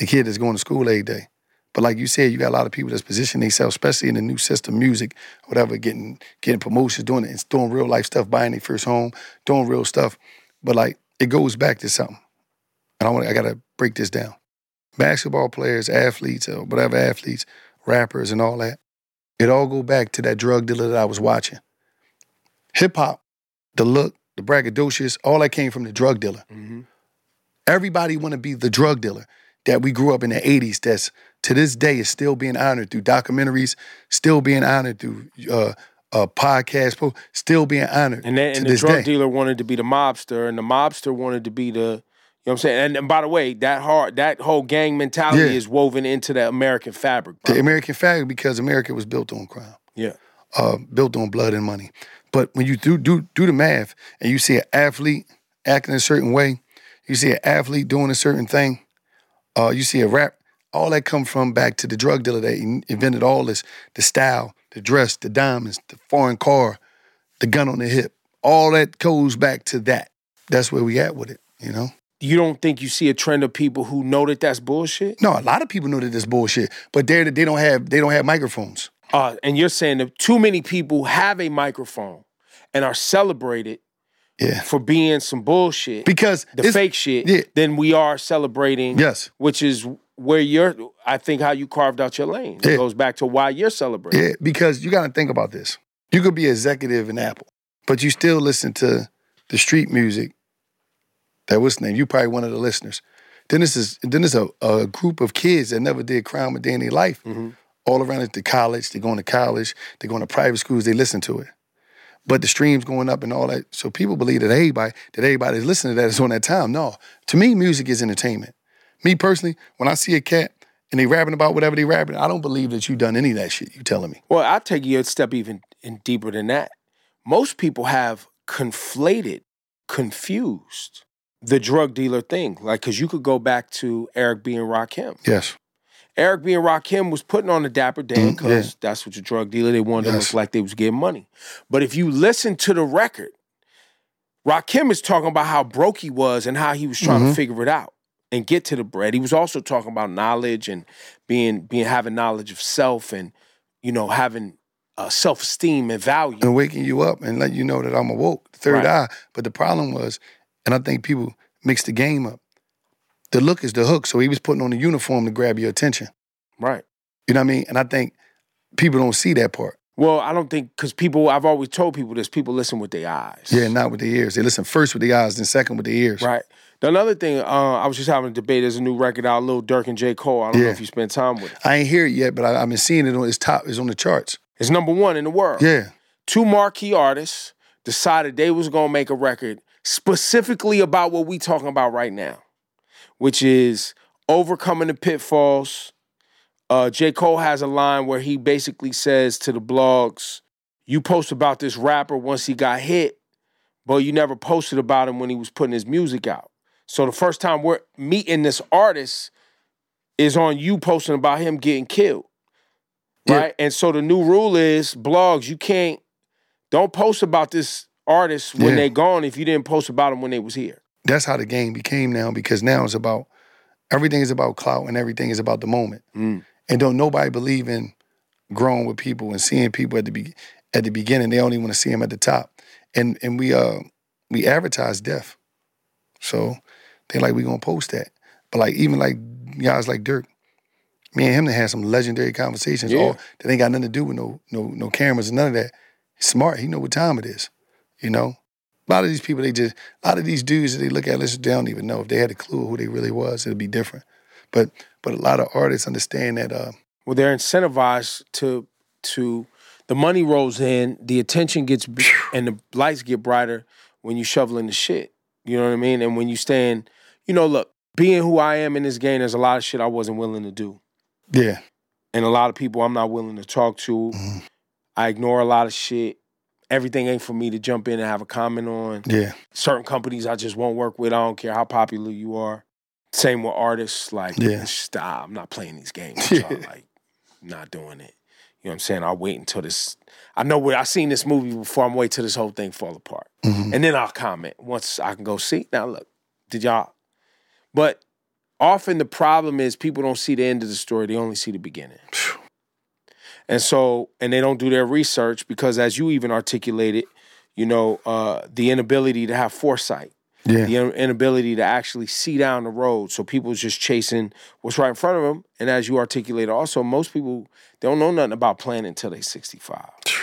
the kid that's going to school every day. But like you said, you got a lot of people that's positioning themselves, especially in the new system, music, whatever, getting getting promotions, doing it, doing real life stuff, buying their first home, doing real stuff. But like it goes back to something, and I want I got to break this down basketball players, athletes, or whatever athletes, rappers, and all that. It all go back to that drug dealer that I was watching. Hip hop, the look, the braggadocious, all that came from the drug dealer. Mhm. Everybody want to be the drug dealer that we grew up in the '80s. That's to this day is still being honored through documentaries, still being honored through uh, uh, podcasts, still being honored And, then, to and the drug day. dealer wanted to be the mobster, and the mobster wanted to be the, you know what I'm saying? And, and by the way, that hard, that whole gang mentality Yeah. is woven into the American fabric. bro. The American fabric because America was built on crime. yeah. uh, built on blood and money. But when you do do do the math and you see an athlete acting a certain way, you see an athlete doing a certain thing, uh, you see a rap, all that come from back to the drug dealer that invented all this, the style, the dress, the diamonds, the foreign car, the gun on the hip. All that goes back to that. That's where we at with it, you know? You don't think you see a trend of people who know that that's bullshit? No, a lot of people know that this bullshit, but they're they don't have they don't have microphones. Uh, and you're saying that too many people have a microphone and are celebrated Yeah. for being some bullshit, Because the fake shit, yeah. then we are celebrating, Yes. which is where you're, I think, how you carved out your lane. It goes back to why you're celebrating. Yeah, because you got to think about this. You could be executive in Apple, but you still listen to the street music. That was name? You probably one of the listeners. Then this is then there's a, a group of kids that never did crime a day in their life. Mm-hmm. All around it to college, they're going to college, they're going to private schools, they listen to it. But the streams going up and all that. So people believe that everybody that everybody's listening to that is on that time. No. To me, music is entertainment. Me personally, when I see a cat and they rapping about whatever they rapping, I don't believe that you done any of that shit you telling me. Well, I'll take you a step even in deeper than that. Most people have conflated, confused the drug dealer thing. Like, because you could go back to Eric B. and Rakim. Yes. Eric B. and Rakim was putting on the dapper Dan Mm, because yeah. that's what your drug dealer, they wanted to Yes. look like they was getting money. But if you listen to the record, Rakim is talking about how broke he was and how he was trying Mm-hmm. to figure it out and get to the bread. He was also talking about knowledge and being being having knowledge of self and you know having uh, self esteem and value. and waking you up and let you know that I'm awoke, third Right. eye. But the problem was, and I think people mix the game up. The look is the hook, so he was putting on the uniform to grab your attention. Right. You know what I mean? And I think people don't see that part. Well, I don't think because people. I've always told people this. People listen with their eyes. Yeah, not with the ears. They listen first with the eyes, then second with the ears. Right. The another thing, uh, I was just having a debate. There's a new record out, Lil Durk and J. Cole. I don't know if you spend time with it. I ain't hear it yet, but I, I've been seeing it on its top. It's on the charts. It's number one in the world. Yeah. Two marquee artists decided they was gonna make a record specifically about what we talking about right now, which is overcoming the pitfalls. Uh, J. Cole has a line where he basically says to the blogs, "You post about this rapper once he got hit, but you never posted about him when he was putting his music out." So the first time we're meeting this artist is on you posting about him getting killed. Yeah. Right? And so the new rule is blogs, you can't don't post about this artist when Yeah. they gone if you didn't post about them when they was here. That's how the game became now because now it's about everything is about clout and everything is about the moment. Mm. And don't nobody believe in growing with people and seeing people at the be- at the beginning. They only want to see them at the top. And and we uh we advertise death. So they like we gonna post that. But like even like guys like Durk, me and him they had some legendary conversations. Yeah. All that ain't got nothing to do with no no no cameras and none of that. He's smart. He know what time it is. You know. A lot of these people, they just a lot of these dudes that they look at, listen, they don't even know if they had a clue who they really was, it'd be different. But but a lot of artists understand that uh, Well, they're incentivized to to the money rolls in, the attention gets and the lights get brighter when you shoveling the shit. You know what I mean? And when you stand, you know, look, being who I am in this game, there's a lot of shit I wasn't willing to do. yeah, and a lot of people I'm not willing to talk to. Mhm. I ignore a lot of shit. Everything ain't for me to jump in and have a comment on. yeah, Certain companies I just won't work with. I don't care how popular you are. Same with artists. Like, Yeah. stop. I'm not playing these games. y'all. like, not doing it. You know what I'm saying? I'll wait until this. I know where I seen this movie before. I'm wait till this whole thing fall apart, Mhm. and then I'll comment once I can go see. Now look, did y'all? But often the problem is people don't see the end of the story. They only see the beginning. And so, and they don't do their research because, as you even articulated, you know, uh, the inability to have foresight, yeah, the in- inability to actually see down the road. So people just chasing what's right in front of them. And as you articulated, also most people they don't know nothing about planning until they're sixty five.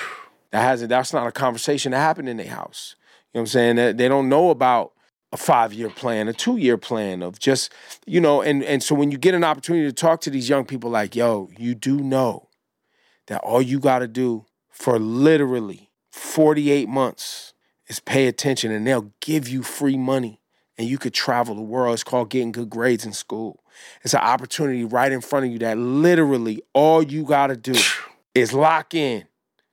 That hasn't. That's not a conversation that happened in their house. You know what I'm saying? They, they don't know about a five year plan, a two year plan of just you know. And and so when you get an opportunity to talk to these young people, like yo, you do know that all you got to do for literally 48 months is pay attention and they'll give you free money and you could travel the world. It's called getting good grades in school. It's an opportunity right in front of you that literally all you got to do is lock in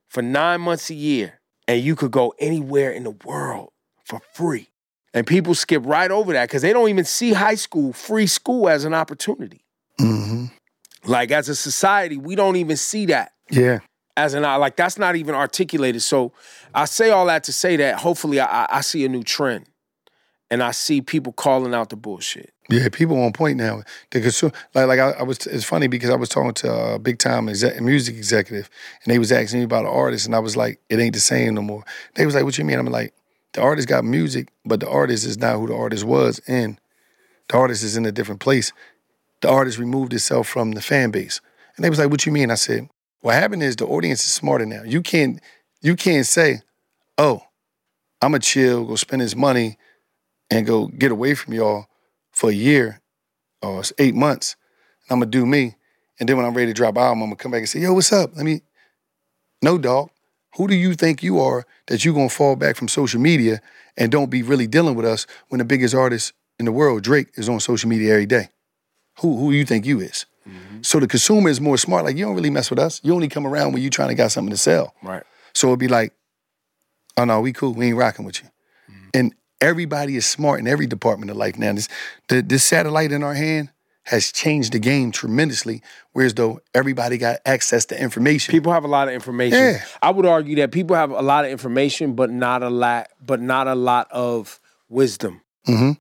for nine months a year and you could go anywhere in the world for free. And people skip right over that because they don't even see high school, free school as an opportunity. hmm Like as a society, we don't even see that yeah, as an I like that's not even articulated. So I say all that to say that hopefully I, I- see a new trend, and I see people calling out the bullshit. yeah. People on point now. The consu- like like I, I was. It's funny because I was talking to a big time exec, music executive, and they was asking me about an artist, and I was like, it ain't the same no more. They was like, what you mean? I'm like, the artist got music, but the artist is not who the artist was, and the artist is in a different place. The artist removed itself from the fan base, and they was like, what you mean? I said, what happened is the audience is smarter now. You can't you can't say, oh, I'ma chill, go spend his money, and go get away from y'all for a year or eight months. And I'm gonna do me. And then when I'm ready to drop album, I'm gonna come back and say, yo, what's up? Let me No dog. Who do you think you are that you're gonna fall back from social media and don't be really dealing with us when the biggest artist in the world, Drake, is on social media every day? Who who you think you is? So the consumer is more smart. Like you don't really mess with us. You only come around when you trying to got something to sell. Right. So it'd be like, oh no, we cool. We ain't rocking with you. And everybody is smart in every department of life now. This the, this satellite in our hand has changed the game tremendously. Whereas though everybody got access to information. People have a lot of information. Yeah. I would argue that people have a lot of information, but not a lot, but not a lot of wisdom. hmm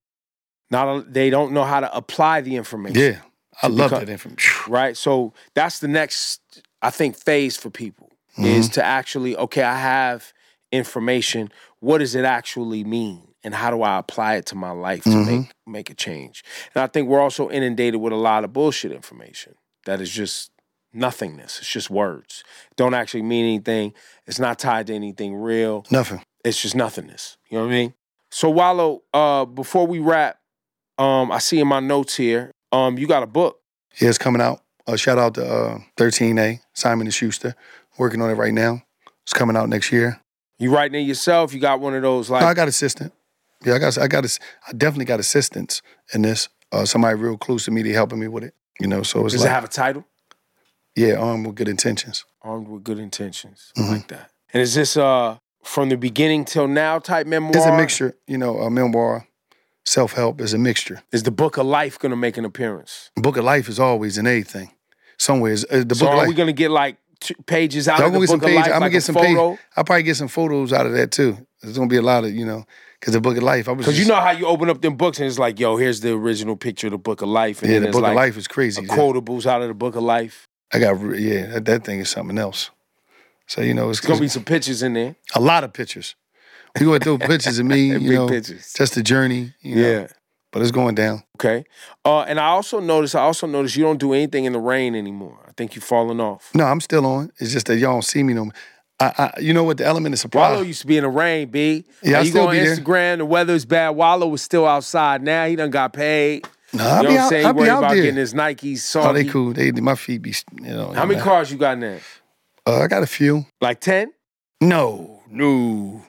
Not a, they don't know how to apply the information. Yeah. I love become- that information. right? So that's the next, I think, phase for people is to actually, okay, I have information. What does it actually mean? And how do I apply it to my life to make make a change? And I think we're also inundated with a lot of bullshit information that is just nothingness. It's just words. Don't actually mean anything. It's not tied to anything real. Nothing. It's just nothingness. You know what I mean? So Wallo, uh, before we wrap, um, I see in my notes here, um, you got a book. Yeah, it's coming out. Uh, shout out to uh, 13A, Simon and Schuster. Working on it right now. It's coming out next year. You writing it yourself? You got one of those like No, I got assistant. Yeah, I got I got I definitely got assistants in this. Uh, somebody real close to me, they helping me with it. You know, so it's does like it have a title? yeah, armed with good intentions. Armed with good intentions. Mhm. Like that. And is this uh from the beginning till now type memoir? It's a mixture. You know, a memoir, self help is a mixture. Is the book of life gonna make an appearance? Book of life is always in anything. Somewhere is uh, the so book are of life. we life. gonna get like pages out I'm of the book of life? I'm gonna get some photo? pages. I'll probably get some photos out of that too. There's gonna be a lot of you know, because the book of life. I was Because you know how you open up them books and it's like, yo, here's the original picture of the book of life. And yeah, the book like of life is crazy. a yeah. quotables out of the book of life. I got yeah, that, that thing is something else. So you know, it's, There's gonna be some pictures in there. a lot of pictures. We gonna throw pictures of me, Big you know, pictures. just the journey. You know, Yeah. but it's going down. Okay. Uh, and I also noticed, I also noticed you don't do anything in the rain anymore. I think you've fallen off. No, I'm still on. It's just that y'all don't see me no more. I, I, you know what? The element of surprise. Wallo used to be in the rain, B. Yeah, Now I you still go on be there. Instagram, the weather's bad. Wallo was still outside. Now he done got paid. Nah, You I know be what I'm out, saying? I He be worried out about there. getting his Nikes Oh, they cool. They my feet be, you know. How many man. cars you got now? Uh, I got a few. Like 10? No, no.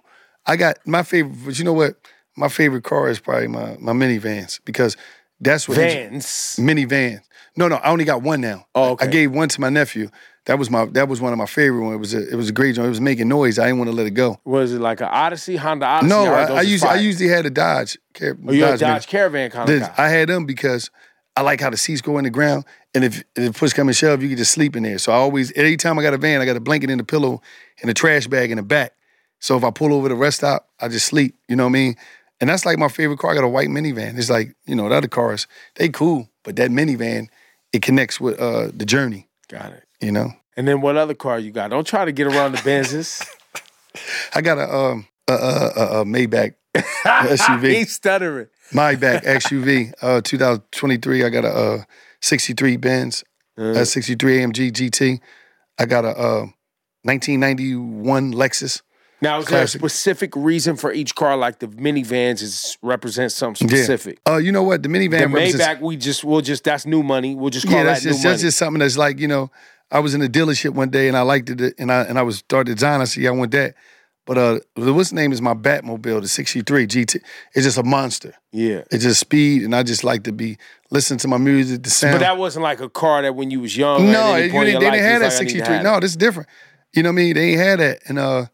I got my favorite. But you know what? My favorite car is probably my my minivans because that's what Vans. minivan. No, no, I only got one now. Oh, okay. I gave one to my nephew. That was my that was one of my favorite ones. It was a, it was a great joint. It was making noise. I didn't want to let it go. Was it like an Odyssey, Honda Odyssey? no, I, I usually I usually had a Dodge. Car- Oh, you're a Dodge Caravan kind of guy. I had them because I like how the seats go in the ground, and if, if push come and shove, you can just sleep in there. So I always, every time I got a van, I got a blanket in the pillow and a trash bag in the back. So if I pull over the rest stop, I just sleep. You know what I mean? And that's like my favorite car. I got a white minivan. It's like you know the other cars, they cool, but that minivan, it connects with uh, the journey. got it. You know, And then what other car you got? Don't try to get around the Benzes. I got a um a, a, a, a Maybach SUV. He's stuttering. Maybach SUV, uh, 2023. I got a uh, 63 Benz, a 63 AMG GT. I got a uh, 1991 Lexus. Now, is there a specific reason for each car? Like the minivans is represent something specific. Uh, you know what? The minivan The represents- Maybach, we just we'll just that's new money. We'll just call Yeah, that that's new just money. that's just something that's like you know. I was in a dealership one day and I liked it and I and I was started design. I said, yeah, I want that. But uh, what's the name is my Batmobile, the '63 GT. It's just a monster. yeah. It's just speed, and I just like to be listen to my music, the sound. But that wasn't like a car that when you was young. No, you point in didn't, your they didn't have that was like, I need to 63. No, is different. You know what I mean? They ain't had that. And uh,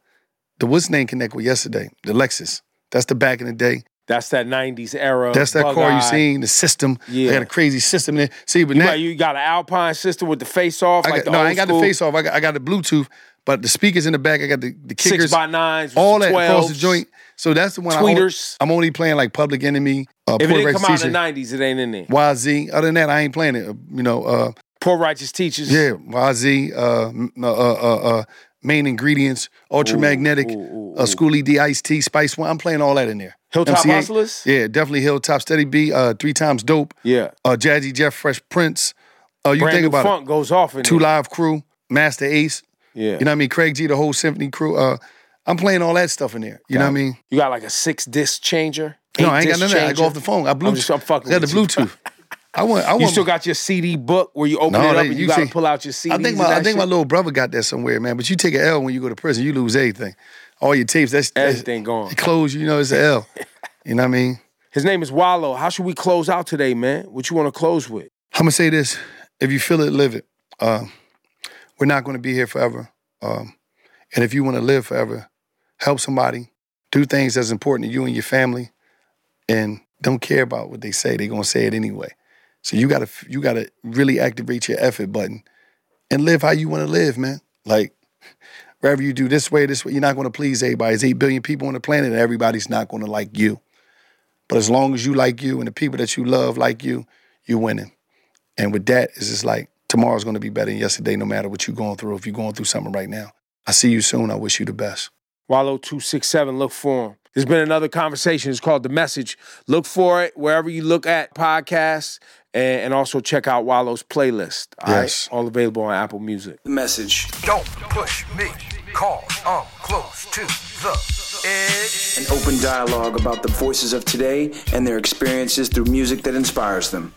the what's name connect with yesterday? The Lexus. That's the back in the day. that's that '90s era. That's that car you seen. The system. Yeah. They got a crazy system in there. See, but You now got, you got an Alpine system with the face off. I like got, the no, I ain't got school the face off. I got, I got the Bluetooth, but the speakers in the back. I got the, the kickers. Six by nines, all that 12s, across the joint. So that's the one. I Tweeters. am only playing like Public Enemy. Uh, If it didn't come out in the '90s, it ain't in there. YZ. Other than that, I ain't playing it. Uh, you know, uh, Poor righteous teachers. Yeah, YZ, uh, uh, uh, uh, uh, main ingredients, ultramagnetic, ooh, ooh, uh, Schoolly D Ice T, Spice One. I'm playing all that in there. Hilltop. Hustlers? Yeah, definitely Hilltop Steady B, uh, three times dope. Yeah. Uh, Jazzy Jeff, Fresh Prince. Uh, you Brand think about funk goes off in it. Two there. Live Crew, Masta Ace. Yeah. You know what I mean? Craig G, the whole symphony crew. Uh, I'm playing all that stuff in there. You know what I mean? You got like a six disc changer. No, I ain't got none of that. I changer? go off the phone. I Bluetooth. I'm just- I'm fucking got the. Bluetooth. I want. I want. You still got your CD book where you open No, it up they- and you, you got to pull out your CDs. I think my I think my little brother got that somewhere, man. But you take an L when you go to prison, you lose everything. All your tapes, that's, that's Everything gone. It close, you know, it's an L. you know what I mean? His name is Wallo. How should we close out today, man? What you want to close with? I'm gonna say this: if you feel it, live it. Uh, we're not gonna be here forever, um, and if you want to live forever, help somebody, do things that's important to you and your family, and don't care about what they say. They're gonna say it anyway. So you gotta you gotta really activate your effort button and live how you want to live, man. Like wherever you do this way, this way, you're not gonna please everybody. There's eight billion people on the planet, and everybody's not gonna like you. But as long as you like you and the people that you love like you, you're winning. And with that, it's just like tomorrow's gonna be better than yesterday, no matter what you're going through. If you're going through something right now, I see you soon. I wish you the best. Wallo two six seven. Look for him. There's been another conversation. It's called The Message. Look for it wherever you look at podcasts and, and also check out Wallo's playlist. All right? Yes. All available on Apple Music. Message. Don't push me, Call. I'm close to the edge. An open dialogue about the voices of today and their experiences through music that inspires them.